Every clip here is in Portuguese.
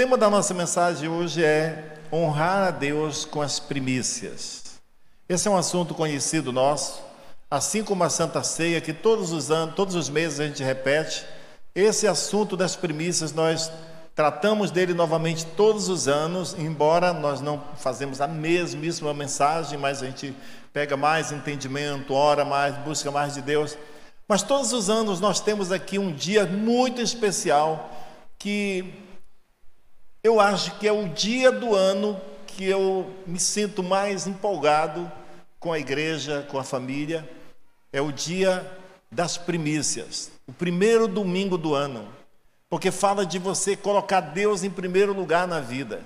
tema da nossa mensagem hoje é honrar a Deus com as primícias. Esse é um assunto conhecido nosso, assim como a Santa Ceia, que todos os anos, todos os meses a gente repete. Esse assunto das primícias nós tratamos dele novamente todos os anos, embora nós não fazemos a mesmíssima mensagem, mas a gente pega mais entendimento, ora mais, busca mais de Deus. Mas todos os anos nós temos aqui um dia muito especial que eu acho que é o dia do ano que eu me sinto mais empolgado com a igreja, com a família. É o dia das primícias, o primeiro domingo do ano, porque fala de você colocar Deus em primeiro lugar na vida.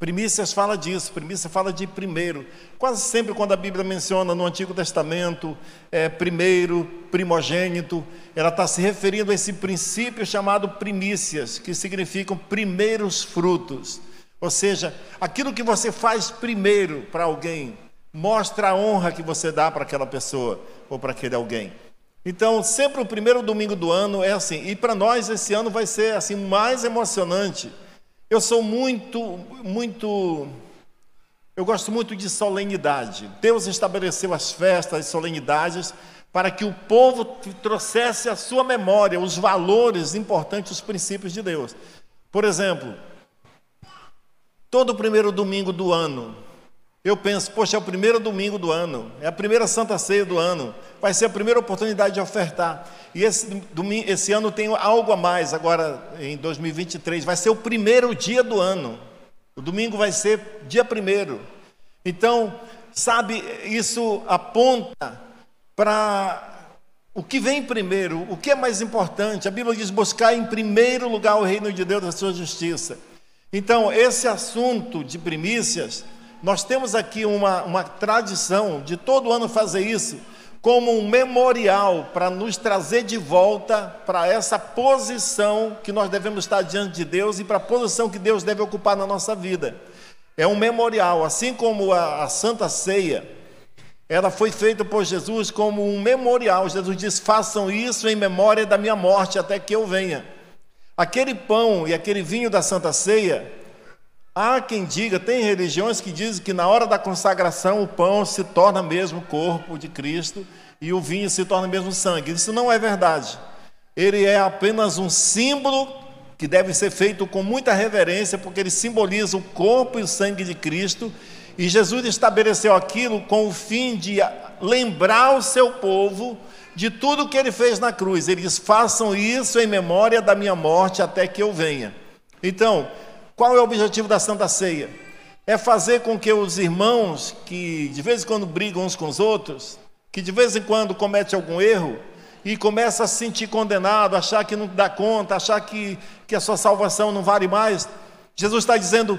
Primícias fala disso, primícia fala de primeiro. Quase sempre quando a Bíblia menciona no Antigo Testamento, é, primeiro, primogênito, ela está se referindo a esse princípio chamado primícias, que significam primeiros frutos. Ou seja, aquilo que você faz primeiro para alguém, mostra a honra que você dá para aquela pessoa ou para aquele alguém. Então, sempre o primeiro domingo do ano é assim. E para nós esse ano vai ser assim mais emocionante eu sou muito, muito. Eu gosto muito de solenidade. Deus estabeleceu as festas, as solenidades, para que o povo trouxesse à sua memória os valores importantes, os princípios de Deus. Por exemplo, todo primeiro domingo do ano, eu penso, poxa, é o primeiro domingo do ano, é a primeira Santa Ceia do ano, vai ser a primeira oportunidade de ofertar. E esse, domingo, esse ano tem algo a mais, agora em 2023, vai ser o primeiro dia do ano. O domingo vai ser dia primeiro. Então, sabe, isso aponta para o que vem primeiro, o que é mais importante. A Bíblia diz: buscar em primeiro lugar o reino de Deus e a sua justiça. Então, esse assunto de primícias nós temos aqui uma, uma tradição de todo ano fazer isso, como um memorial para nos trazer de volta para essa posição que nós devemos estar diante de Deus e para a posição que Deus deve ocupar na nossa vida. É um memorial, assim como a, a Santa Ceia, ela foi feita por Jesus como um memorial. Jesus diz: façam isso em memória da minha morte até que eu venha. Aquele pão e aquele vinho da Santa Ceia Há quem diga, tem religiões que dizem que na hora da consagração o pão se torna mesmo o corpo de Cristo e o vinho se torna mesmo sangue. Isso não é verdade. Ele é apenas um símbolo que deve ser feito com muita reverência, porque ele simboliza o corpo e o sangue de Cristo. E Jesus estabeleceu aquilo com o fim de lembrar o seu povo de tudo que ele fez na cruz. Ele diz: façam isso em memória da minha morte até que eu venha. Então, qual é o objetivo da Santa Ceia? É fazer com que os irmãos que de vez em quando brigam uns com os outros, que de vez em quando cometem algum erro e começa a se sentir condenado, achar que não dá conta, achar que, que a sua salvação não vale mais, Jesus está dizendo: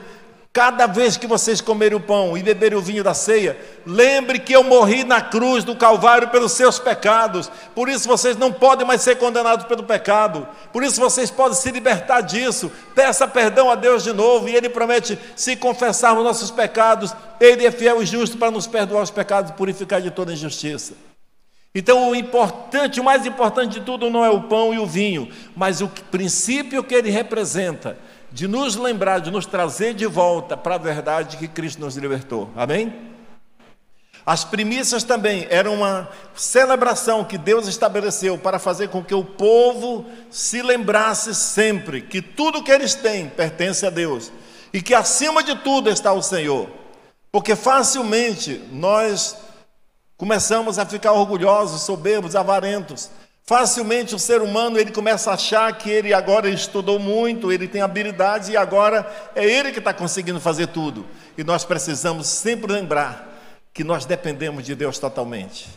Cada vez que vocês comerem o pão e beberem o vinho da ceia, lembre que eu morri na cruz do Calvário pelos seus pecados. Por isso vocês não podem mais ser condenados pelo pecado. Por isso vocês podem se libertar disso. Peça perdão a Deus de novo e Ele promete: se confessarmos nossos pecados, Ele é fiel e justo para nos perdoar os pecados e purificar de toda injustiça. Então, o importante, o mais importante de tudo não é o pão e o vinho, mas o princípio que ele representa de nos lembrar, de nos trazer de volta para a verdade que Cristo nos libertou. Amém? As primícias também eram uma celebração que Deus estabeleceu para fazer com que o povo se lembrasse sempre que tudo que eles têm pertence a Deus e que acima de tudo está o Senhor. Porque facilmente nós começamos a ficar orgulhosos, soberbos, avarentos, Facilmente o ser humano ele começa a achar que ele agora estudou muito, ele tem habilidades e agora é ele que está conseguindo fazer tudo. E nós precisamos sempre lembrar que nós dependemos de Deus totalmente.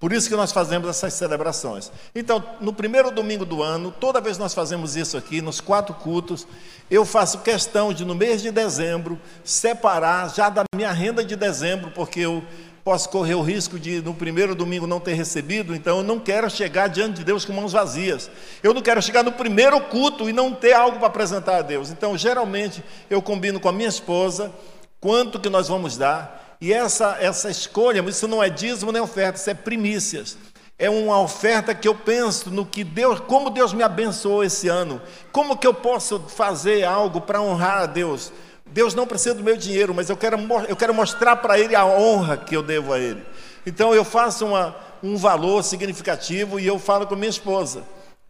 Por isso que nós fazemos essas celebrações. Então, no primeiro domingo do ano, toda vez nós fazemos isso aqui, nos quatro cultos, eu faço questão de, no mês de dezembro, separar já da minha renda de dezembro, porque eu posso correr o risco de no primeiro domingo não ter recebido, então eu não quero chegar diante de Deus com mãos vazias. Eu não quero chegar no primeiro culto e não ter algo para apresentar a Deus. Então, geralmente, eu combino com a minha esposa quanto que nós vamos dar, e essa, essa escolha, isso não é dízimo nem oferta, isso é primícias. É uma oferta que eu penso no que Deus, como Deus me abençoou esse ano, como que eu posso fazer algo para honrar a Deus. Deus não precisa do meu dinheiro, mas eu quero, eu quero mostrar para Ele a honra que eu devo a Ele. Então eu faço uma, um valor significativo e eu falo com minha esposa.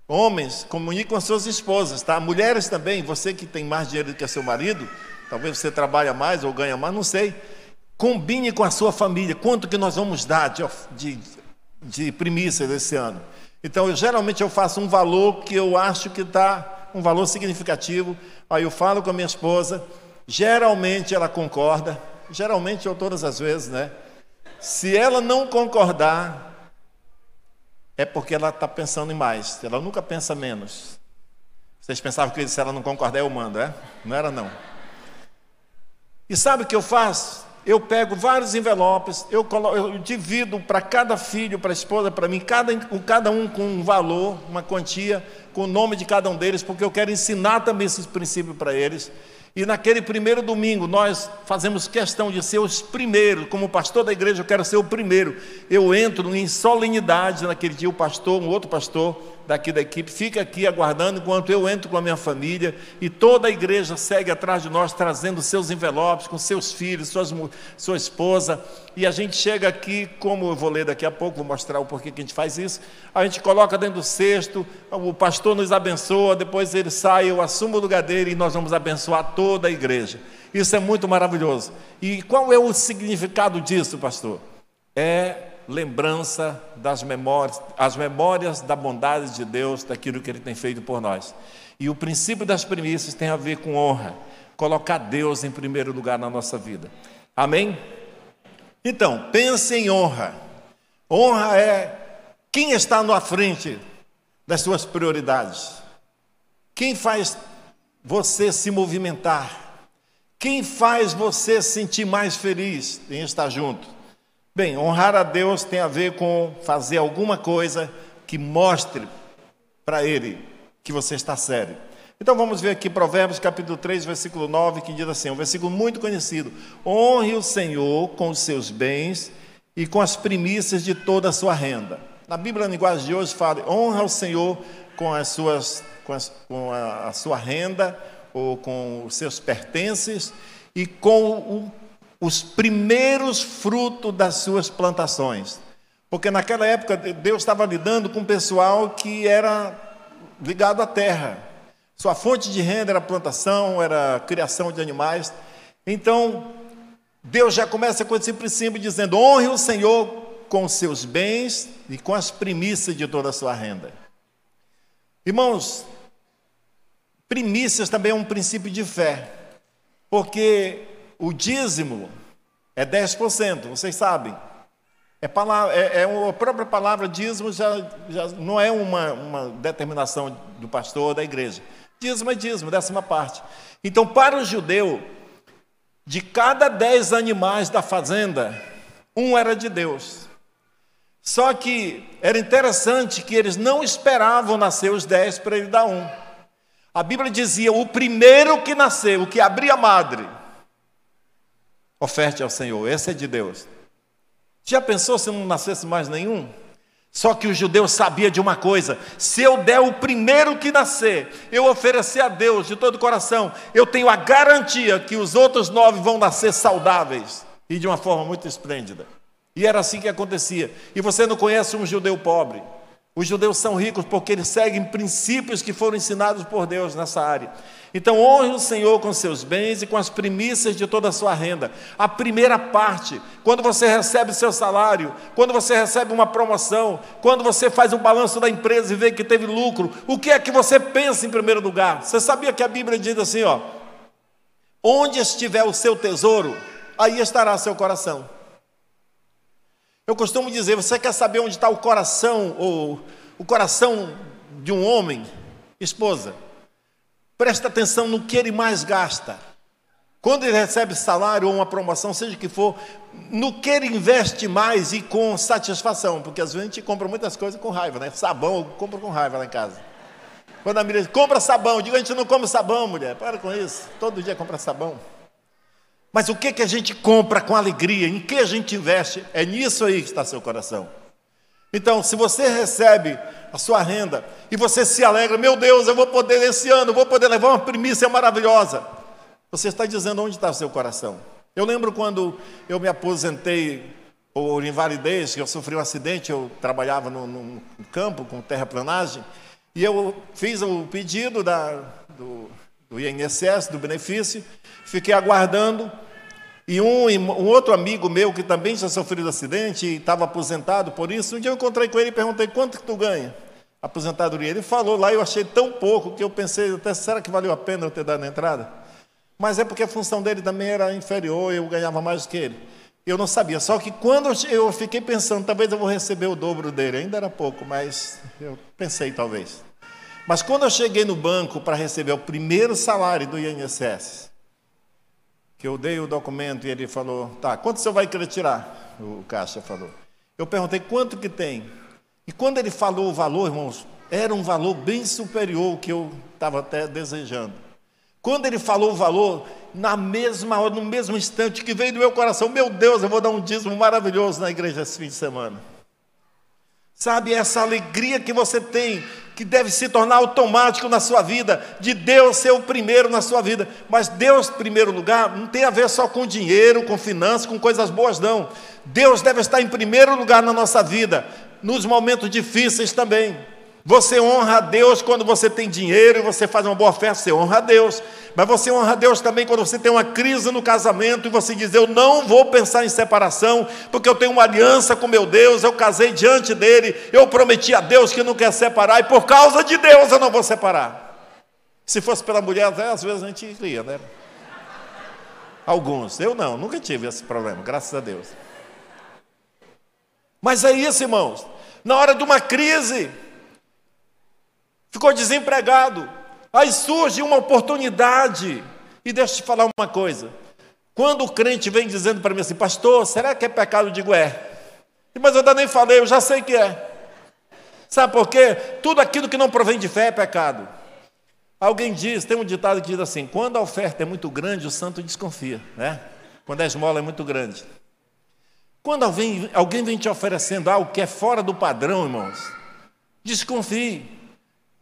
Homens, comunique com suas esposas, tá? Mulheres também, você que tem mais dinheiro do que seu marido, talvez você trabalha mais ou ganha mais, não sei. Combine com a sua família quanto que nós vamos dar de, de, de primícias esse ano. Então, eu, geralmente eu faço um valor que eu acho que está um valor significativo. Aí eu falo com a minha esposa, geralmente ela concorda, geralmente ou todas as vezes, né? Se ela não concordar, é porque ela está pensando em mais. Ela nunca pensa menos. Vocês pensavam que se ela não concordar, eu mando, é? Não era não. E sabe o que eu faço? Eu pego vários envelopes, eu, colo, eu divido para cada filho, para a esposa, para mim, cada, cada um com um valor, uma quantia, com o nome de cada um deles, porque eu quero ensinar também esses princípios para eles. E naquele primeiro domingo, nós fazemos questão de ser os primeiros, como pastor da igreja, eu quero ser o primeiro. Eu entro em solenidade naquele dia, o pastor, um outro pastor, daqui da equipe, fica aqui aguardando enquanto eu entro com a minha família e toda a igreja segue atrás de nós, trazendo seus envelopes com seus filhos, suas, sua esposa. E a gente chega aqui, como eu vou ler daqui a pouco, vou mostrar o porquê que a gente faz isso. A gente coloca dentro do cesto, o pastor nos abençoa, depois ele sai, eu assumo o lugar dele e nós vamos abençoar toda a igreja. Isso é muito maravilhoso. E qual é o significado disso, pastor? É lembrança das memórias, as memórias da bondade de Deus, daquilo que Ele tem feito por nós. E o princípio das premissas tem a ver com honra, colocar Deus em primeiro lugar na nossa vida. Amém? Então, pense em honra. Honra é quem está na frente das suas prioridades. Quem faz você se movimentar? Quem faz você sentir mais feliz em estar junto? Bem, honrar a Deus tem a ver com fazer alguma coisa que mostre para Ele que você está sério. Então vamos ver aqui Provérbios capítulo 3, versículo 9, que diz assim, um versículo muito conhecido: Honre o Senhor com os seus bens e com as primícias de toda a sua renda. Na Bíblia, na linguagem de hoje, fala: honra o Senhor com, as suas, com, as, com a, a sua renda ou com os seus pertences e com o os primeiros frutos das suas plantações. Porque naquela época Deus estava lidando com um pessoal que era ligado à terra. Sua fonte de renda era plantação, era criação de animais. Então, Deus já começa com esse princípio dizendo: honre o Senhor com seus bens e com as primícias de toda a sua renda. Irmãos, primícias também é um princípio de fé, porque o dízimo é 10%, vocês sabem. É, palavra, é, é a própria palavra dízimo já, já não é uma, uma determinação do pastor da igreja. Dízimo é dízimo, décima parte. Então, para o judeu, de cada dez animais da fazenda, um era de Deus. Só que era interessante que eles não esperavam nascer os dez para ele dar um. A Bíblia dizia: o primeiro que nasceu, o que abria a madre, Oferte ao Senhor, esse é de Deus. Já pensou se não nascesse mais nenhum? Só que o judeu sabia de uma coisa: se eu der o primeiro que nascer, eu oferecer a Deus de todo o coração, eu tenho a garantia que os outros nove vão nascer saudáveis e de uma forma muito esplêndida. E era assim que acontecia. E você não conhece um judeu pobre. Os judeus são ricos porque eles seguem princípios que foram ensinados por Deus nessa área. Então, honre o Senhor com seus bens e com as primícias de toda a sua renda. A primeira parte, quando você recebe seu salário, quando você recebe uma promoção, quando você faz um balanço da empresa e vê que teve lucro, o que é que você pensa em primeiro lugar? Você sabia que a Bíblia diz assim, ó: Onde estiver o seu tesouro, aí estará seu coração. Eu costumo dizer, você quer saber onde está o coração ou o coração de um homem, esposa? Presta atenção no que ele mais gasta. Quando ele recebe salário ou uma promoção, seja o que for, no que ele investe mais e com satisfação, porque às vezes a gente compra muitas coisas com raiva, né? Sabão eu compro com raiva lá em casa. Quando a mulher diz, compra sabão, digo, a gente não come sabão, mulher, para com isso, todo dia compra sabão. Mas o que, que a gente compra com alegria, em que a gente investe, é nisso aí que está seu coração. Então, se você recebe a sua renda e você se alegra, meu Deus, eu vou poder esse ano, vou poder levar uma primícia maravilhosa. Você está dizendo onde está o seu coração. Eu lembro quando eu me aposentei por invalidez, que eu sofri um acidente, eu trabalhava no, campo com terraplanagem, e eu fiz o pedido da, do, do INSS, do benefício, fiquei aguardando, e um, um, outro amigo meu que também tinha sofrido acidente e estava aposentado por isso, um dia eu encontrei com ele e perguntei quanto que tu ganha? Aposentadoria. Ele falou lá, eu achei tão pouco que eu pensei, até será que valeu a pena eu ter dado a entrada? Mas é porque a função dele também era inferior, eu ganhava mais do que ele. Eu não sabia. Só que quando eu fiquei pensando, talvez eu vou receber o dobro dele, ainda era pouco, mas eu pensei talvez. Mas quando eu cheguei no banco para receber o primeiro salário do INSS, que eu dei o documento e ele falou, tá, quanto você vai querer tirar? O caixa falou. Eu perguntei quanto que tem. E quando ele falou o valor, irmãos, era um valor bem superior ao que eu estava até desejando. Quando ele falou o valor, na mesma hora, no mesmo instante que veio do meu coração, meu Deus, eu vou dar um dízimo maravilhoso na igreja esse fim de semana. Sabe, essa alegria que você tem, que deve se tornar automático na sua vida, de Deus ser o primeiro na sua vida. Mas Deus, primeiro lugar, não tem a ver só com dinheiro, com finanças, com coisas boas, não. Deus deve estar em primeiro lugar na nossa vida, nos momentos difíceis também. Você honra a Deus quando você tem dinheiro e você faz uma boa festa, você honra a Deus. Mas você honra a Deus também quando você tem uma crise no casamento e você diz: Eu não vou pensar em separação, porque eu tenho uma aliança com meu Deus, eu casei diante dele, eu prometi a Deus que não quer separar, e por causa de Deus eu não vou separar. Se fosse pela mulher, às vezes a gente iria, né? Alguns, eu não, nunca tive esse problema, graças a Deus. Mas é isso, irmãos, na hora de uma crise, ficou desempregado. Aí surge uma oportunidade. E deixa eu te falar uma coisa. Quando o crente vem dizendo para mim assim, pastor, será que é pecado? Eu digo, é. Mas eu ainda nem falei, eu já sei que é. Sabe por quê? Tudo aquilo que não provém de fé é pecado. Alguém diz, tem um ditado que diz assim: quando a oferta é muito grande, o santo desconfia, né? Quando a esmola é muito grande. Quando alguém, alguém vem te oferecendo algo que é fora do padrão, irmãos, desconfie.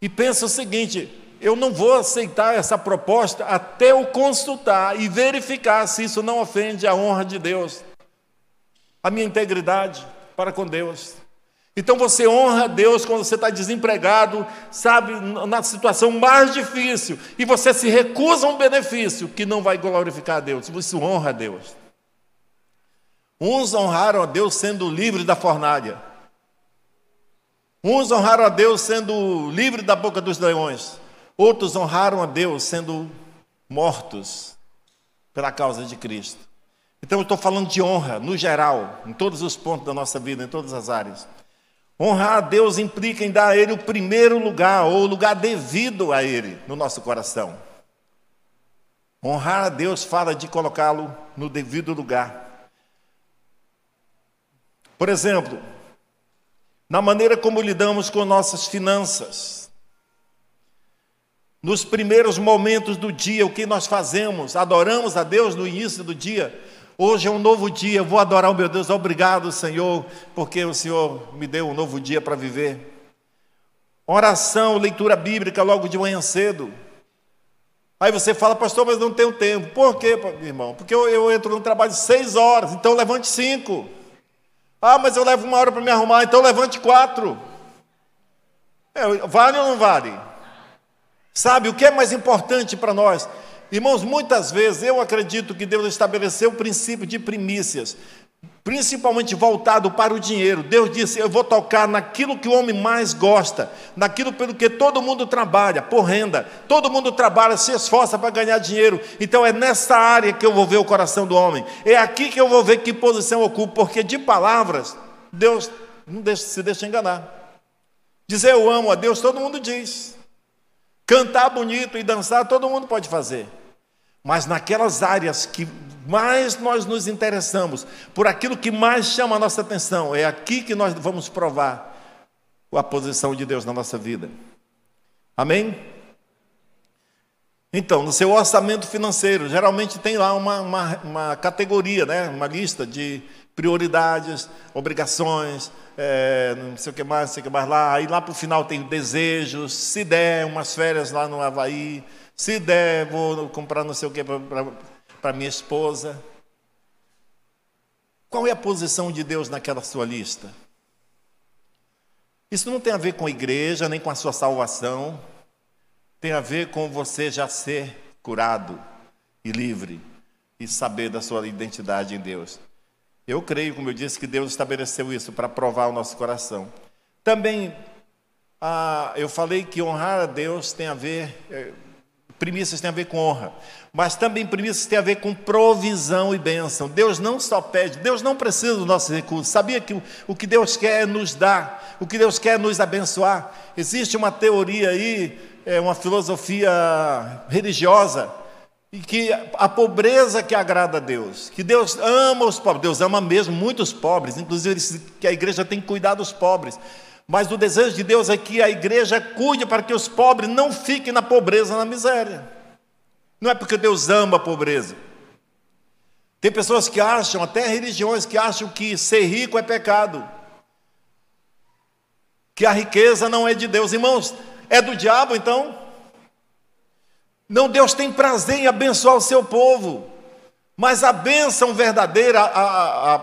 E pensa o seguinte: eu não vou aceitar essa proposta até eu consultar e verificar se isso não ofende a honra de Deus, a minha integridade para com Deus. Então você honra a Deus quando você está desempregado, sabe, na situação mais difícil, e você se recusa a um benefício que não vai glorificar a Deus, você honra a Deus. Uns honraram a Deus sendo livres da fornalha, Uns honraram a Deus sendo livre da boca dos leões, outros honraram a Deus sendo mortos pela causa de Cristo. Então eu estou falando de honra, no geral, em todos os pontos da nossa vida, em todas as áreas. Honrar a Deus implica em dar a Ele o primeiro lugar, ou o lugar devido a Ele no nosso coração. Honrar a Deus fala de colocá-lo no devido lugar. Por exemplo, na maneira como lidamos com nossas finanças. Nos primeiros momentos do dia, o que nós fazemos? Adoramos a Deus no início do dia. Hoje é um novo dia, vou adorar o meu Deus. Obrigado, Senhor, porque o Senhor me deu um novo dia para viver. Oração, leitura bíblica logo de manhã cedo. Aí você fala, pastor, mas não tenho tempo. Por quê, irmão? Porque eu, eu entro no trabalho seis horas, então levante cinco. Ah, mas eu levo uma hora para me arrumar, então levante quatro. É, vale ou não vale? Sabe, o que é mais importante para nós? Irmãos, muitas vezes eu acredito que Deus estabeleceu o princípio de primícias principalmente voltado para o dinheiro. Deus disse: Eu vou tocar naquilo que o homem mais gosta, naquilo pelo que todo mundo trabalha, por renda. Todo mundo trabalha, se esforça para ganhar dinheiro. Então é nessa área que eu vou ver o coração do homem. É aqui que eu vou ver que posição ocupa, porque de palavras, Deus não deixa, se deixa enganar. Dizer eu amo a Deus, todo mundo diz. Cantar bonito e dançar, todo mundo pode fazer. Mas naquelas áreas que mais nós nos interessamos, por aquilo que mais chama a nossa atenção, é aqui que nós vamos provar a posição de Deus na nossa vida. Amém? Então, no seu orçamento financeiro, geralmente tem lá uma, uma, uma categoria, né? uma lista de prioridades, obrigações, é, não sei o que mais, não sei o que mais lá. Aí lá para o final tem desejos, se der umas férias lá no Havaí, se der, vou comprar não sei o que para minha esposa. Qual é a posição de Deus naquela sua lista? Isso não tem a ver com a igreja, nem com a sua salvação. Tem a ver com você já ser curado e livre e saber da sua identidade em Deus. Eu creio, como eu disse, que Deus estabeleceu isso para provar o nosso coração. Também, ah, eu falei que honrar a Deus tem a ver, eh, primícias tem a ver com honra, mas também primícias tem a ver com provisão e bênção. Deus não só pede, Deus não precisa dos nossos recursos. Sabia que o, que Deus quer é nos dar, o que Deus quer é nos abençoar. Existe uma teoria aí, é uma filosofia religiosa, e que a pobreza que agrada a Deus, que Deus ama os pobres, Deus ama mesmo muitos pobres, inclusive que a igreja tem que cuidar dos pobres. Mas o desejo de Deus é que a igreja cuide para que os pobres não fiquem na pobreza, na miséria. Não é porque Deus ama a pobreza. Tem pessoas que acham, até religiões que acham que ser rico é pecado. Que a riqueza não é de Deus. Irmãos, é do diabo então? Não, Deus tem prazer em abençoar o seu povo. Mas a bênção verdadeira, a, a,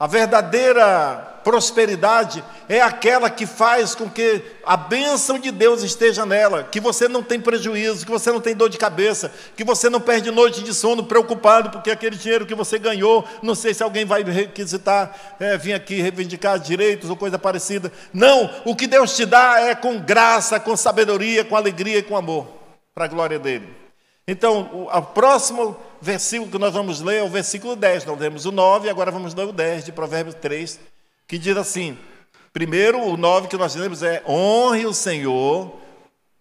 a verdadeira prosperidade é aquela que faz com que a bênção de Deus esteja nela, que você não tem prejuízo, que você não tem dor de cabeça, que você não perde noite de sono preocupado porque aquele dinheiro que você ganhou, não sei se alguém vai requisitar, é, vir aqui reivindicar direitos ou coisa parecida. Não, o que Deus te dá é com graça, com sabedoria, com alegria e com amor, para a glória dele. Então, o, próximo versículo que nós vamos ler é o versículo 10. Nós lemos o 9, agora vamos ler o 10 de Provérbios 3, que diz assim: primeiro, o 9 que nós lemos é: honre o Senhor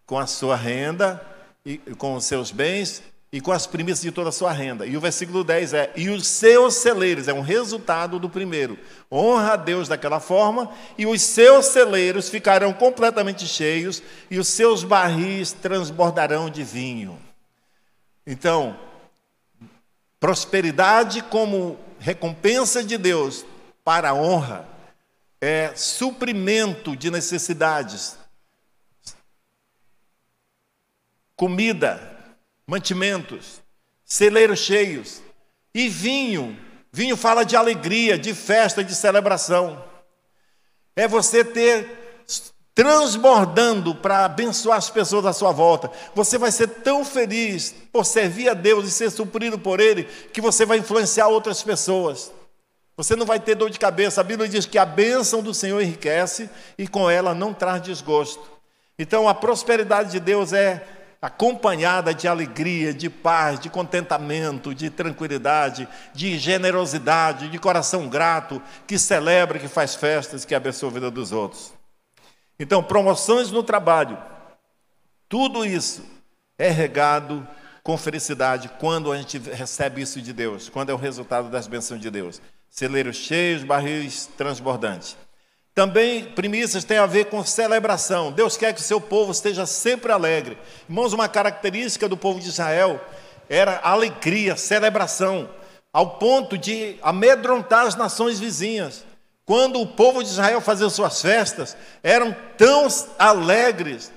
com a sua renda, e com os seus bens e com as primícias de toda a sua renda. E o versículo 10 é: E os seus celeiros, é um resultado do primeiro. Honra a Deus daquela forma, e os seus celeiros ficarão completamente cheios, e os seus barris transbordarão de vinho. Então, prosperidade como recompensa de Deus para a honra é suprimento de necessidades, comida, mantimentos, celeiros cheios e vinho. Vinho fala de alegria, de festa, de celebração. É você ter transbordando para abençoar as pessoas à sua volta. Você vai ser tão feliz por servir a Deus e ser suprido por Ele, que você vai influenciar outras pessoas. Você não vai ter dor de cabeça. A Bíblia diz que a bênção do Senhor enriquece e com ela não traz desgosto. Então a prosperidade de Deus é acompanhada de alegria, de paz, de contentamento, de tranquilidade, de generosidade, de coração grato, que celebra, que faz festas, que abençoa a vida dos outros. Então, promoções no trabalho, tudo isso é regado com felicidade quando a gente recebe isso de Deus, quando é o resultado das bênçãos de Deus. Celeiros cheios, barris transbordantes. Também primícias têm a ver com celebração. Deus quer que o seu povo esteja sempre alegre. Irmãos, uma característica do povo de Israel era alegria, celebração, ao ponto de amedrontar as nações vizinhas. Quando o povo de Israel fazia suas festas, eram tão alegres.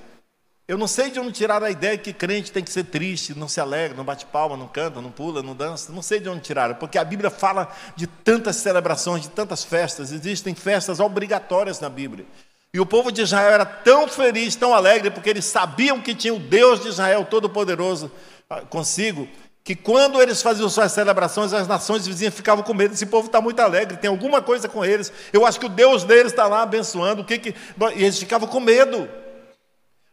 Eu não sei de onde tiraram a ideia que crente tem que ser triste, não se alegra, não bate palma, não canta, não pula, não dança. Não sei de onde tiraram, porque a Bíblia fala de tantas celebrações, de tantas festas. Existem festas obrigatórias na Bíblia. E o povo de Israel era tão feliz, tão alegre, porque eles sabiam que tinha o Deus de Israel Todo-Poderoso ah, consigo, que quando eles faziam suas celebrações, as nações vizinhas ficavam com medo. Esse povo está muito alegre, tem alguma coisa com eles. Eu acho que o Deus deles está lá abençoando. O que que... E eles ficavam com medo.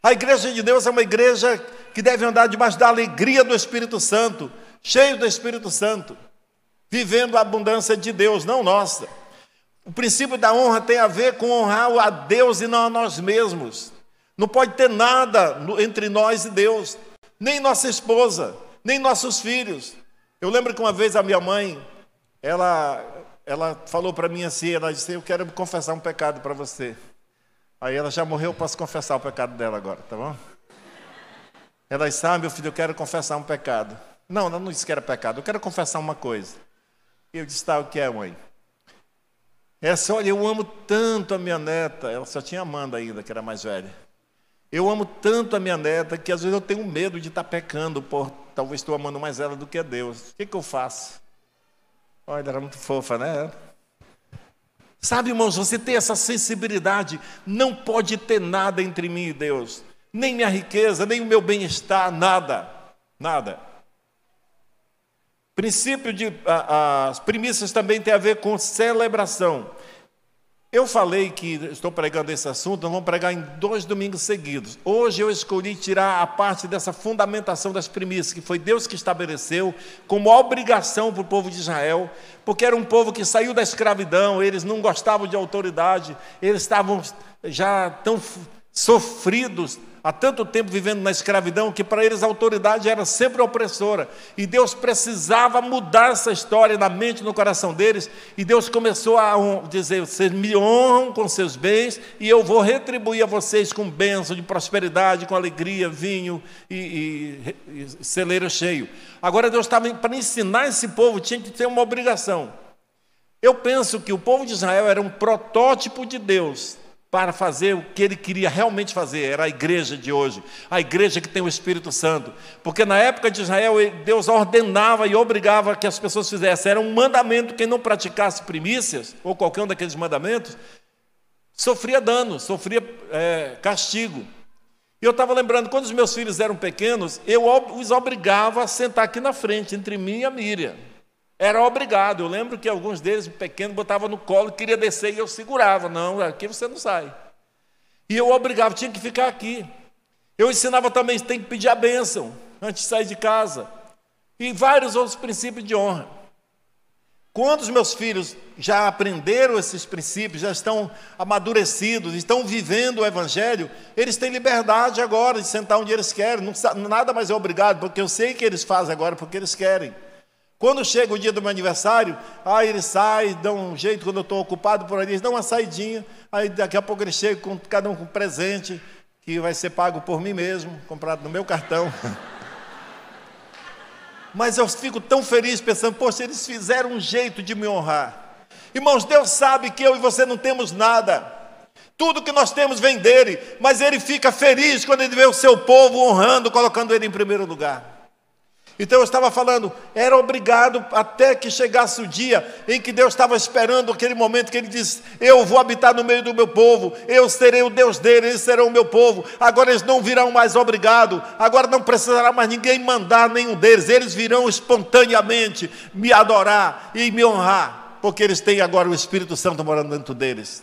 A igreja de Deus é uma igreja que deve andar debaixo da alegria do Espírito Santo, cheio do Espírito Santo, vivendo a abundância de Deus, não nossa. O princípio da honra tem a ver com honrar a Deus e não a nós mesmos. Não pode ter nada entre nós e Deus, nem nossa esposa, nem nossos filhos. Eu lembro que uma vez a minha mãe, ela, ela falou para mim assim, ela disse, eu quero confessar um pecado para você. Aí ela já morreu, eu posso confessar o pecado dela agora, tá bom? Ela disse: Ah, meu filho, eu quero confessar um pecado. Não, ela não disse que era pecado, eu quero confessar uma coisa. Eu disse: Tá, o que é, mãe? Essa, olha, eu amo tanto a minha neta. Ela só tinha Amanda ainda, que era mais velha. Eu amo tanto a minha neta que às vezes eu tenho medo de estar pecando, por talvez estou amando mais ela do que a Deus. O que, que eu faço? Olha, era muito fofa, né? Sabe, irmãos, você tem essa sensibilidade. Não pode ter nada entre mim e Deus. Nem minha riqueza, nem o meu bem-estar, nada. Nada. Princípio de. as primícias também tem a ver com celebração. Eu falei que estou pregando esse assunto, nós vamos pregar em dois domingos seguidos. Hoje eu escolhi tirar a parte dessa fundamentação das primícias, que foi Deus que estabeleceu como obrigação para o povo de Israel, porque era um povo que saiu da escravidão, eles não gostavam de autoridade, eles estavam já tão sofridos há tanto tempo vivendo na escravidão que para eles a autoridade era sempre opressora. E Deus precisava mudar essa história na mente e no coração deles. E Deus começou a dizer: vocês me honram com seus bens e eu vou retribuir a vocês com bênção de prosperidade, com alegria, vinho e, e, e celeiro cheio. Agora Deus estava para ensinar esse povo, tinha que ter uma obrigação. Eu penso que o povo de Israel era um protótipo de Deus para fazer o que ele queria realmente fazer, era a igreja de hoje, a igreja que tem o Espírito Santo. Porque na época de Israel, Deus ordenava e obrigava que as pessoas fizessem, era um mandamento, quem não praticasse primícias, ou qualquer um daqueles mandamentos, sofria dano, sofria é, castigo. E eu estava lembrando, quando os meus filhos eram pequenos, eu os obrigava a sentar aqui na frente, entre mim e a Miriam. Era obrigado. Eu lembro que alguns deles, pequenos, botavam no colo, queria descer e eu segurava. Não, aqui você não sai. E eu obrigava, tinha que ficar aqui. Eu ensinava também, tem que pedir a bênção antes de sair de casa. E vários outros princípios de honra. Quando os meus filhos já aprenderam esses princípios, já estão amadurecidos, estão vivendo o Evangelho, eles têm liberdade agora de sentar onde eles querem. Não, nada mais é obrigado, porque eu sei que eles fazem agora porque eles querem. Quando chega o dia do meu aniversário, aí eles saem, dão um jeito, quando eu estou ocupado por ali, eles dão uma saidinha, aí daqui a pouco eles chegam com cada um com um presente, que vai ser pago por mim mesmo, comprado no meu cartão. Mas eu fico tão feliz pensando, poxa, eles fizeram um jeito de me honrar. Irmãos, Deus sabe que eu e você não temos nada. Tudo que nós temos vem dele, mas ele fica feliz quando ele vê o seu povo honrando, colocando ele em primeiro lugar. Então eu estava falando, era obrigado até que chegasse o dia em que Deus estava esperando aquele momento que Ele disse: Eu vou habitar no meio do meu povo, eu serei o Deus dele, eles serão o meu povo. Agora eles não virão mais obrigado, agora não precisará mais ninguém mandar nenhum deles, eles virão espontaneamente me adorar e me honrar, porque eles têm agora o Espírito Santo morando dentro deles.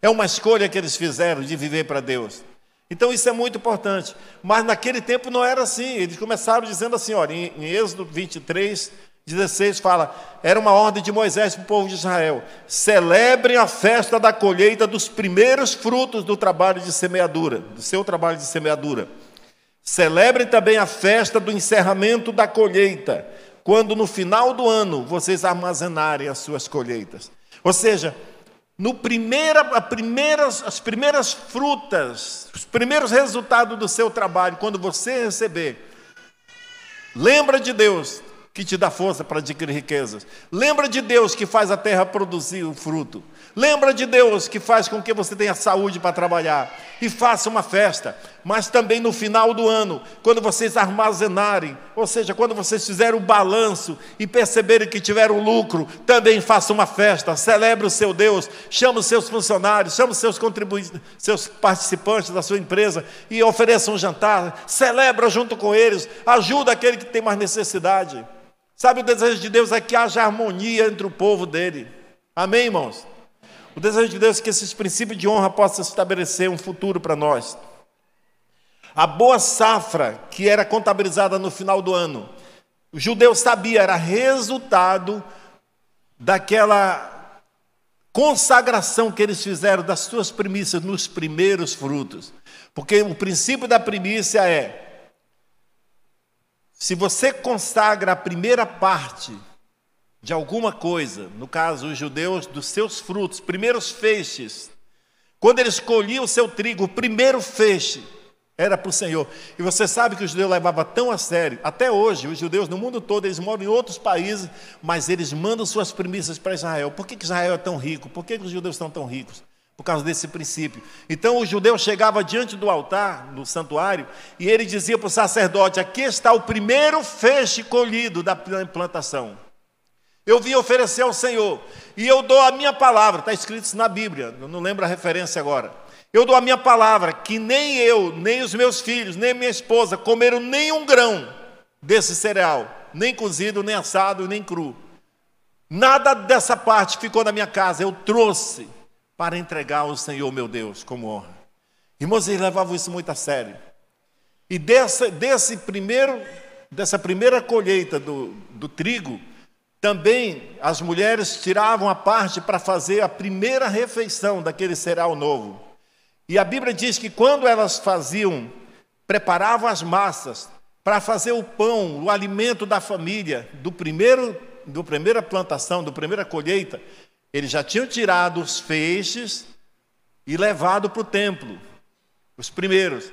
É uma escolha que eles fizeram de viver para Deus. Então isso é muito importante. Mas naquele tempo não era assim. Eles começaram dizendo assim: olha, em, em Êxodo 23, 16 fala: era uma ordem de Moisés para o povo de Israel: celebrem a festa da colheita dos primeiros frutos do trabalho de semeadura, do seu trabalho de semeadura. Celebrem também a festa do encerramento da colheita, quando no final do ano vocês armazenarem as suas colheitas. Ou seja, no primeira, a primeiras, as primeiras frutas, os primeiros resultados do seu trabalho, quando você receber, lembra de Deus que te dá força para adquirir riquezas. Lembra de Deus que faz a terra produzir o fruto. Lembra de Deus que faz com que você tenha saúde para trabalhar e faça uma festa. Mas também no final do ano, quando vocês armazenarem, ou seja, quando vocês fizerem o balanço e perceberem que tiveram lucro, também faça uma festa, celebre o seu Deus, chame os seus funcionários, chame os seus contribuintes, seus participantes da sua empresa e ofereça um jantar, celebra junto com eles, ajuda aquele que tem mais necessidade. Sabe, o desejo de Deus é que haja harmonia entre o povo dele. Amém, irmãos? O desejo de Deus é que esses princípios de honra possam estabelecer um futuro para nós. A boa safra que era contabilizada no final do ano, o judeu sabia, era resultado daquela consagração que eles fizeram das suas primícias nos primeiros frutos. Porque o princípio da primícia é: se você consagra a primeira parte, de alguma coisa, no caso os judeus, dos seus frutos, primeiros feixes. Quando eles colhiam o seu trigo, o primeiro feixe era para o Senhor. E você sabe que o judeu levava tão a sério, até hoje, os judeus no mundo todo, eles moram em outros países, mas eles mandam suas primícias para Israel. Por que, Israel é tão rico? Por que os judeus estão tão ricos? Por causa desse princípio. Então o judeu chegava diante do altar, no santuário, e ele dizia para o sacerdote: Aqui está o primeiro feixe colhido da plantação. Eu vim oferecer ao Senhor, e eu dou a minha palavra, está escrito isso na Bíblia, não lembro a referência agora. Eu dou a minha palavra que nem eu, nem os meus filhos, nem minha esposa comeram nenhum grão desse cereal, nem cozido, nem assado, nem cru. Nada dessa parte ficou na minha casa, eu trouxe para entregar ao Senhor meu Deus como honra. Irmãos, eles levavam isso muito a sério. E dessa, desse primeiro, dessa primeira colheita do, do trigo, também as mulheres tiravam a parte para fazer a primeira refeição daquele cereal novo. E a Bíblia diz que quando elas faziam, preparavam as massas para fazer o pão, o alimento da família, do primeiro, do primeira plantação, do primeira colheita, eles já tinham tirado os feixes e levado para o templo, os primeiros.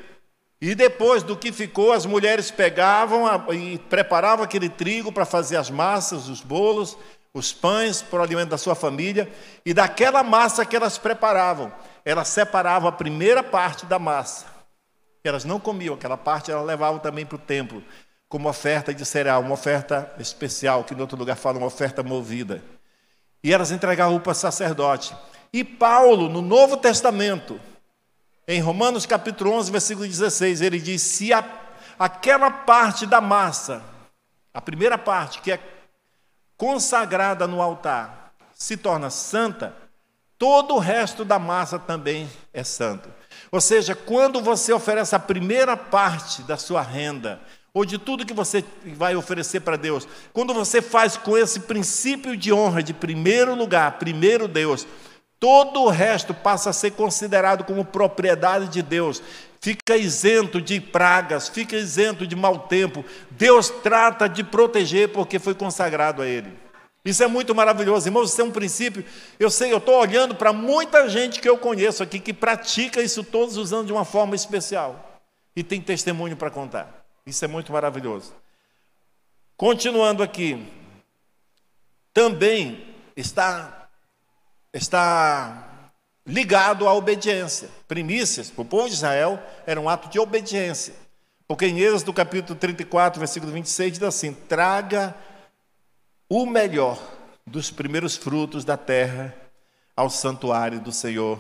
E depois do que ficou, as mulheres pegavam e preparavam aquele trigo para fazer as massas, os bolos, os pães para o alimento da sua família, e daquela massa que elas preparavam, elas separavam a primeira parte da massa. Elas não comiam aquela parte, elas levavam também para o templo, como oferta de cereal, uma oferta especial, que em outro lugar fala uma oferta movida. E elas entregavam para o sacerdote. E Paulo, no Novo Testamento, em Romanos capítulo 11, versículo 16, ele diz: Se a, aquela parte da massa, a primeira parte que é consagrada no altar, se torna santa, todo o resto da massa também é santo. Ou seja, quando você oferece a primeira parte da sua renda, ou de tudo que você vai oferecer para Deus, quando você faz com esse princípio de honra, de primeiro lugar, primeiro Deus, todo o resto passa a ser considerado como propriedade de Deus, fica isento de pragas, fica isento de mau tempo. Deus trata de proteger porque foi consagrado a Ele. Isso é muito maravilhoso, irmãos. Isso é um princípio. Eu sei, eu estou olhando para muita gente que eu conheço aqui que pratica isso todos os anos de uma forma especial e tem testemunho para contar. Isso é muito maravilhoso. Continuando aqui, também está, está ligado à obediência. Primícias para o povo de Israel era um ato de obediência. Porque em Êxodo capítulo 34, versículo 26, diz assim: Traga o melhor dos primeiros frutos da terra ao santuário do Senhor,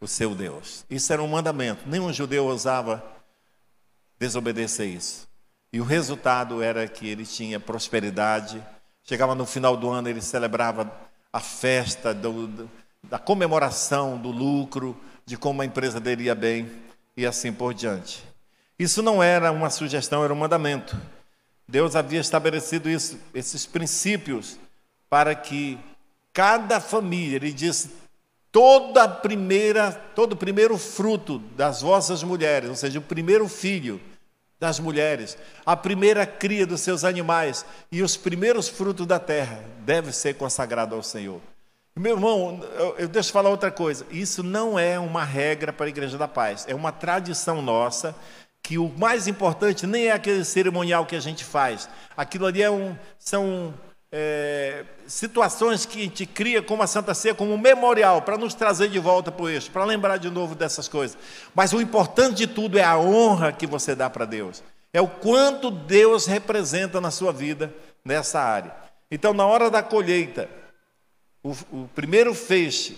o seu Deus. Isso era um mandamento. Nenhum judeu ousava desobedecer isso. E o resultado era que ele tinha prosperidade. Chegava no final do ano, ele celebrava a festa do, da comemoração do lucro, de como a empresa dele ia bem e assim por diante. Isso não era uma sugestão, era um mandamento. Deus havia estabelecido isso, esses princípios para que cada família, ele disse, toda primeira, todo primeiro fruto das vossas mulheres, ou seja, o primeiro filho das mulheres, a primeira cria dos seus animais e os primeiros frutos da terra deve ser consagrado ao Senhor. Meu irmão, eu, eu deixo falar outra coisa. Isso não é uma regra para a Igreja da Paz, é uma tradição nossa que o mais importante nem é aquele cerimonial que a gente faz. Aquilo ali é um, são é, situações que a gente cria como a Santa Ceia, como um memorial, para nos trazer de volta para o eixo, para lembrar de novo dessas coisas. Mas o importante de tudo é a honra que você dá para Deus. É o quanto Deus representa na sua vida nessa área. Então, na hora da colheita, o, o primeiro feixe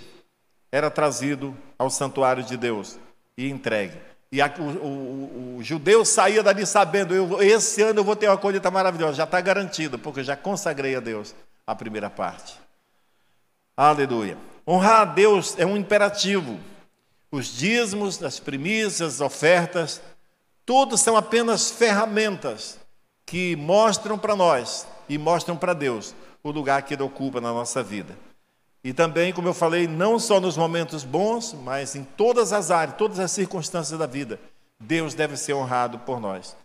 era trazido ao santuário de Deus e entregue. E a, o, o, o, judeu saía dali sabendo, eu, esse ano eu vou ter uma colheita maravilhosa, já está garantido, porque eu já consagrei a Deus a primeira parte. Aleluia. Honrar a Deus é um imperativo. Os dízimos, as primícias, as ofertas, todos são apenas ferramentas que mostram para nós e mostram para Deus o lugar que Ele ocupa na nossa vida. E também, como eu falei, não só nos momentos bons, mas em todas as áreas, todas as circunstâncias da vida, Deus deve ser honrado por nós.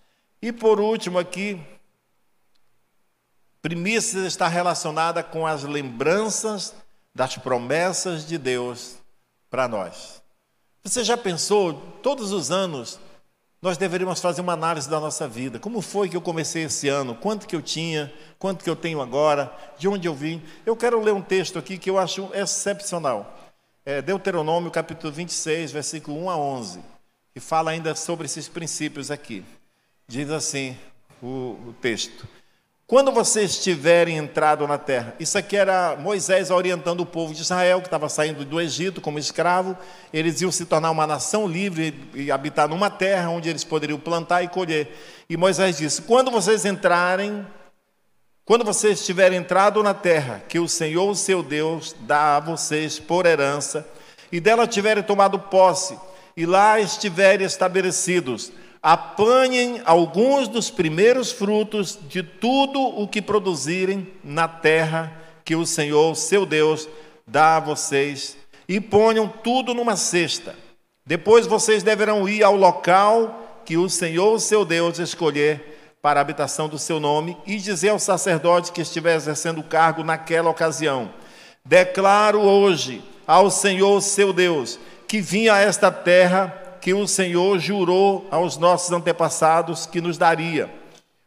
E por último aqui, primícia está relacionada com as lembranças das promessas de Deus para nós. Você já pensou, todos os anos, nós deveríamos fazer uma análise da nossa vida. Como foi que eu comecei esse ano? Quanto que eu tinha? Quanto que eu tenho agora? De onde eu vim? Eu quero ler um texto aqui que eu acho excepcional. É Deuteronômio, capítulo 26, versículo 1 a 11, que fala ainda sobre esses princípios aqui. Diz assim o, o texto: quando vocês tiverem entrado na terra, isso aqui era Moisés orientando o povo de Israel, que estava saindo do Egito como escravo, eles iam se tornar uma nação livre e habitar numa terra onde eles poderiam plantar e colher. E Moisés disse: quando vocês entrarem, quando vocês tiverem entrado na terra, que o Senhor, o seu Deus, dá a vocês por herança, e dela tiverem tomado posse, e lá estiverem estabelecidos, apanhem alguns dos primeiros frutos de tudo o que produzirem na terra que o Senhor, seu Deus, dá a vocês, e ponham tudo numa cesta. Depois vocês deverão ir ao local que o Senhor, seu Deus, escolher para a habitação do seu nome e dizer ao sacerdote que estiver exercendo o cargo naquela ocasião: Declaro hoje ao Senhor, seu Deus, que vim a esta terra que o Senhor jurou aos nossos antepassados que nos daria.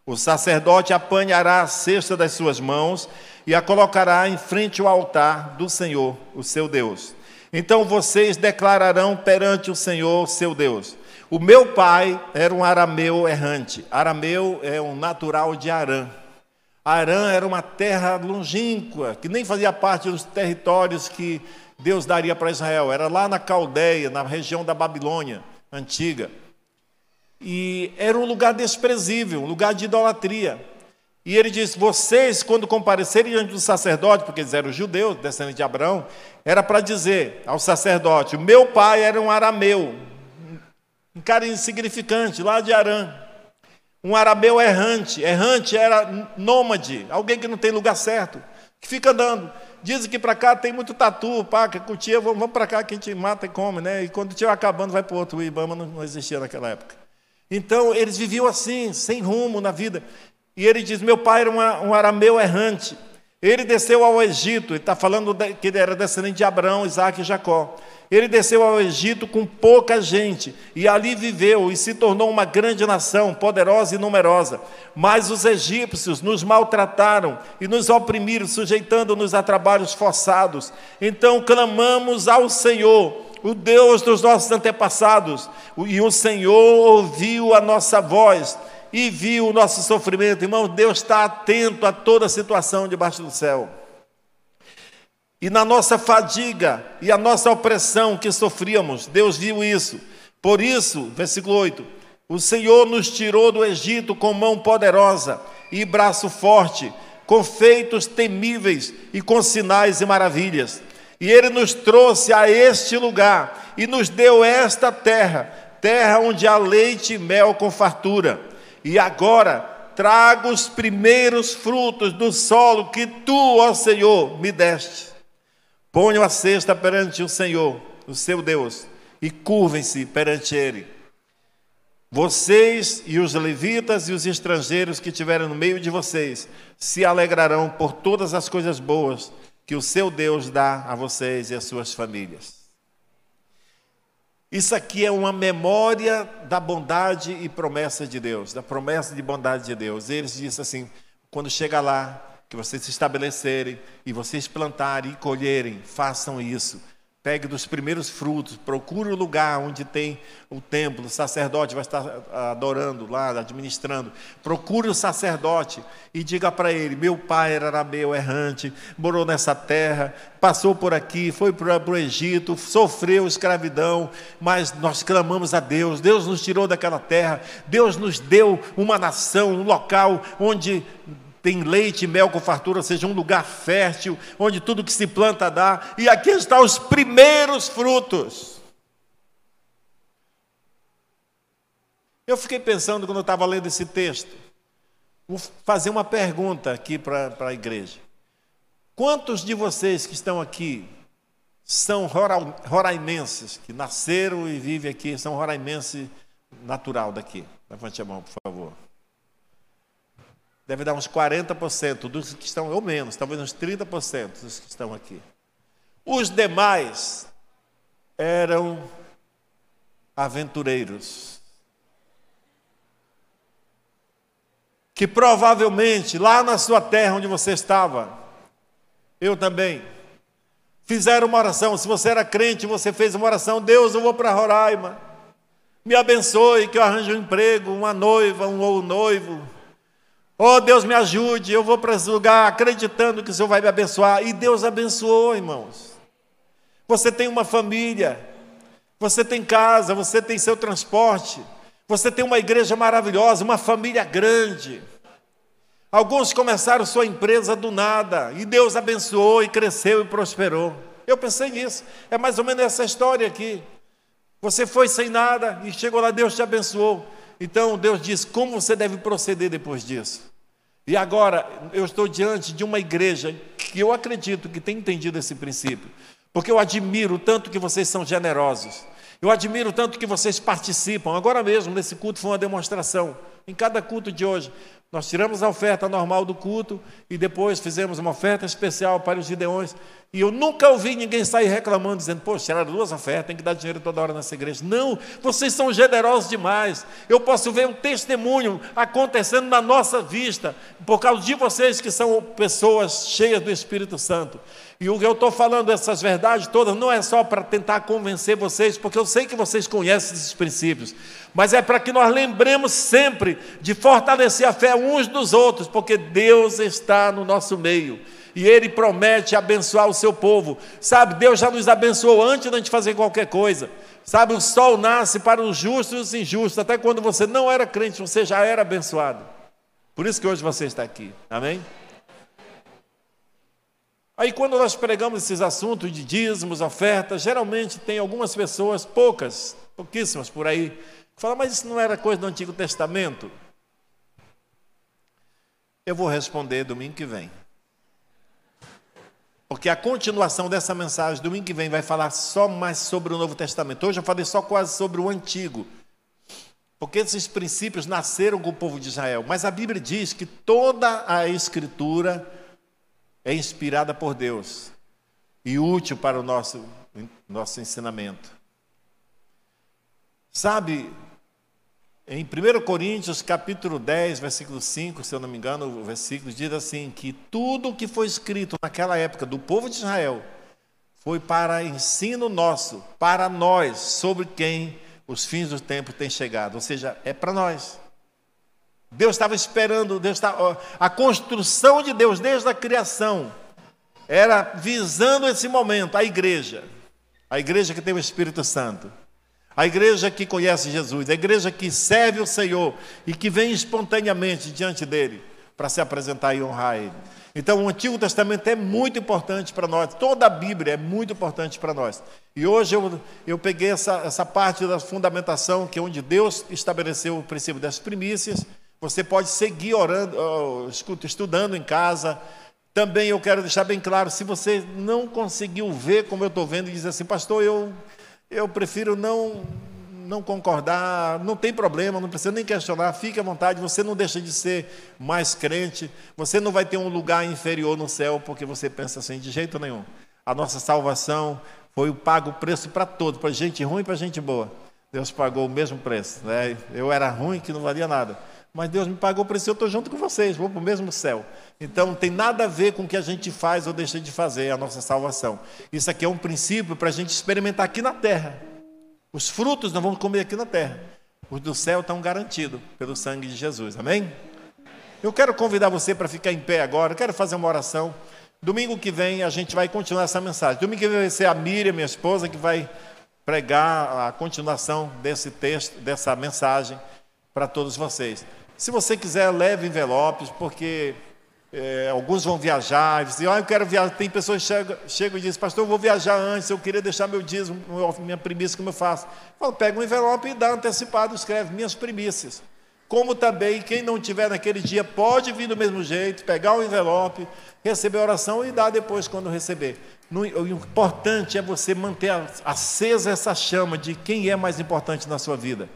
O sacerdote apanhará a cesta das suas mãos e a colocará em frente ao altar do Senhor, o seu Deus. Então vocês declararão perante o Senhor, seu Deus: O meu pai era um arameu errante. Arameu é um natural de Arã. Arã era uma terra longínqua, que nem fazia parte dos territórios que Deus daria para Israel. Era lá na Caldeia, na região da Babilônia antiga. E era um lugar desprezível, um lugar de idolatria. E ele diz: Vocês, quando comparecerem diante do sacerdote, porque eles eram judeus, descendentes de Abraão, era para dizer ao sacerdote: Meu pai era um arameu, um cara insignificante, lá de Arã. Um arameu errante. Errante era nômade, alguém que não tem lugar certo, que fica andando. Dizem que para cá tem muito tatu, que cutia, vamos, vamos para cá que a gente mata e come, né? E quando estiver acabando, vai para o outro. O Ibama não, não existia naquela época. Então, eles viviam assim, sem rumo na vida. E ele diz: Meu pai era uma, um arameu errante. Ele desceu ao Egito, ele está falando que ele era descendente de Abraão, Isaac e Jacó. Ele desceu ao Egito com pouca gente e ali viveu e se tornou uma grande nação, poderosa e numerosa. Mas os egípcios nos maltrataram e nos oprimiram, sujeitando-nos a trabalhos forçados. Então clamamos ao Senhor, o Deus dos nossos antepassados, e o Senhor ouviu a nossa voz e viu o nosso sofrimento. Irmão, Deus está atento a toda a situação debaixo do céu. E na nossa fadiga e a nossa opressão que sofríamos, Deus viu isso. Por isso, versículo 8: o Senhor nos tirou do Egito com mão poderosa e braço forte, com feitos temíveis e com sinais e maravilhas. E Ele nos trouxe a este lugar e nos deu esta terra, terra onde há leite e mel com fartura. E agora trago os primeiros frutos do solo que tu, ó Senhor, me deste. Ponham a cesta perante o Senhor, o seu Deus, e curvem-se perante Ele. Vocês e os levitas e os estrangeiros que estiverem no meio de vocês se alegrarão por todas as coisas boas que o seu Deus dá a vocês e às suas famílias. Isso aqui é uma memória da bondade e promessa de Deus, da promessa de bondade de Deus. Eles dizem assim: quando chega lá, que vocês se estabelecerem e vocês plantarem e colherem, façam isso. Pegue dos primeiros frutos, procure o lugar onde tem o templo, o sacerdote vai estar adorando lá, administrando. Procure o sacerdote e diga para ele: Meu pai era arameu errante, morou nessa terra, passou por aqui, foi para o Egito, sofreu escravidão, mas nós clamamos a Deus, Deus nos tirou daquela terra, Deus nos deu uma nação, um local onde tem leite mel com fartura, seja um lugar fértil, onde tudo que se planta dá, e aqui estão os primeiros frutos. Eu fiquei pensando quando eu estava lendo esse texto, vou fazer uma pergunta aqui para a igreja. Quantos de vocês que estão aqui são roraimenses, que nasceram e vivem aqui, são roraimenses natural daqui? Levante a mão, por favor deve dar uns 40% dos que estão, ou menos, talvez uns 30% dos que estão aqui. Os demais eram aventureiros. que provavelmente lá na sua terra onde você estava, eu também, fizeram uma oração. Se você era crente, você fez uma oração: Deus, eu vou para Roraima, me abençoe, que eu arranje um emprego, uma noiva, um ou noivo. Oh, Deus me ajude, eu vou para esse lugar acreditando que o Senhor vai me abençoar. E Deus abençoou, irmãos. Você tem uma família, você tem casa, você tem seu transporte, você tem uma igreja maravilhosa, uma família grande. Alguns começaram sua empresa do nada e Deus abençoou e cresceu e prosperou. Eu pensei nisso. É mais ou menos essa história aqui. Você foi sem nada e chegou lá, Deus te abençoou. Então Deus diz como você deve proceder depois disso. E agora eu estou diante de uma igreja que eu acredito que tem entendido esse princípio, porque eu admiro tanto que vocês são generosos. Eu admiro tanto que vocês participam. Agora mesmo, nesse culto, foi uma demonstração. Em cada culto de hoje, nós tiramos a oferta normal do culto e depois fizemos uma oferta especial para os gideões. E eu nunca ouvi ninguém sair reclamando, dizendo, poxa, tiraram duas ofertas, tem que dar dinheiro toda hora nessa igreja. Não, vocês são generosos demais. Eu posso ver um testemunho acontecendo na nossa vista, por causa de vocês que são pessoas cheias do Espírito Santo. E o que eu estou falando, essas verdades todas, não é só para tentar convencer vocês, porque eu sei que vocês conhecem esses princípios, mas é para que nós lembremos sempre de fortalecer a fé uns dos outros, porque Deus está no nosso meio. E Ele promete abençoar o seu povo. Sabe, Deus já nos abençoou antes de a gente fazer qualquer coisa. Sabe, o sol nasce para os justos e os injustos. Até quando você não era crente, você já era abençoado. Por isso que hoje você está aqui. Amém? Aí, quando nós pregamos esses assuntos de dízimos, ofertas, geralmente tem algumas pessoas, poucas, pouquíssimas por aí, que falam, mas isso não era coisa do Antigo Testamento? Eu vou responder domingo que vem. Porque a continuação dessa mensagem, domingo que vem, vai falar só mais sobre o Novo Testamento. Hoje eu falei só quase sobre o Antigo. Porque esses princípios nasceram com o povo de Israel. Mas a Bíblia diz que toda a Escritura é inspirada por Deus e útil para o nosso, nosso ensinamento. Sabe, em 1 Coríntios, capítulo 10, versículo 5, se eu não me engano, o versículo diz assim: que tudo o que foi escrito naquela época do povo de Israel foi para ensino nosso, para nós, sobre quem os fins do tempo têm chegado. Ou seja, é para nós. Deus estava esperando, Deus estava, a construção de Deus desde a criação era visando esse momento, a igreja. A igreja que tem o Espírito Santo. A igreja que conhece Jesus, a igreja que serve o Senhor e que vem espontaneamente diante dele para se apresentar e honrar ele. Então, o Antigo Testamento é muito importante para nós, toda a Bíblia é muito importante para nós. E hoje eu, eu peguei essa, essa parte da fundamentação, que é onde Deus estabeleceu o princípio das primícias, você pode seguir orando, estudando em casa. Também eu quero deixar bem claro, se você não conseguiu ver como eu estou vendo e diz assim, pastor, eu, eu prefiro não, não concordar, não tem problema, não precisa nem questionar, fique à vontade, você não deixa de ser mais crente, você não vai ter um lugar inferior no céu porque você pensa assim, de jeito nenhum. A nossa salvação foi o pago preço para todos, para gente ruim e para gente boa. Deus pagou o mesmo preço. Né? Eu era ruim que não valia nada mas Deus me pagou por isso, eu estou junto com vocês, vou para o mesmo céu. Então, tem nada a ver com o que a gente faz ou deixa de fazer, a nossa salvação. Isso aqui é um princípio para a gente experimentar aqui na terra. Os frutos nós vamos comer aqui na terra. Os do céu estão garantidos pelo sangue de Jesus, amém? Eu quero convidar você para ficar em pé agora, eu quero fazer uma oração. Domingo que vem a gente vai continuar essa mensagem. Domingo que vem vai ser a Miriam, minha esposa, que vai pregar a continuação desse texto, dessa mensagem para todos vocês. Se você quiser, leve envelopes, porque é, alguns vão viajar, e dizem, ah, eu quero viajar. Tem pessoas que chegam, chegam e dizem, pastor, eu vou viajar antes, eu queria deixar meu dízimo, minha primícia, como eu faço? Eu falo, pega um envelope e dá antecipado, escreve minhas primícias. Como também, quem não tiver naquele dia, pode vir do mesmo jeito, pegar o envelope, receber a oração e dar depois quando receber. O importante é você manter acesa essa chama de quem é mais importante na sua vida.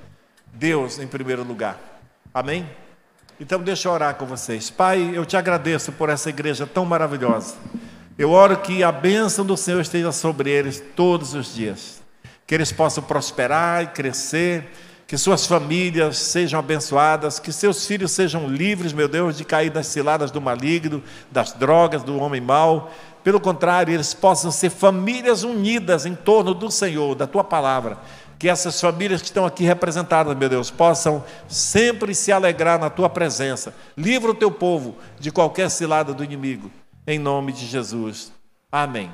Deus em primeiro lugar. Amém? Então deixa eu orar com vocês. Pai, eu te agradeço por essa igreja tão maravilhosa. Eu oro que a bênção do Senhor esteja sobre eles todos os dias. Que eles possam prosperar e crescer, que suas famílias sejam abençoadas, que seus filhos sejam livres, meu Deus, de cair nas ciladas do maligno, das drogas, do homem mau. Pelo contrário, eles possam ser famílias unidas em torno do Senhor, da tua palavra. Que essas famílias que estão aqui representadas, meu Deus, possam sempre se alegrar na tua presença. Livra o teu povo de qualquer cilada do inimigo. Em nome de Jesus. Amém.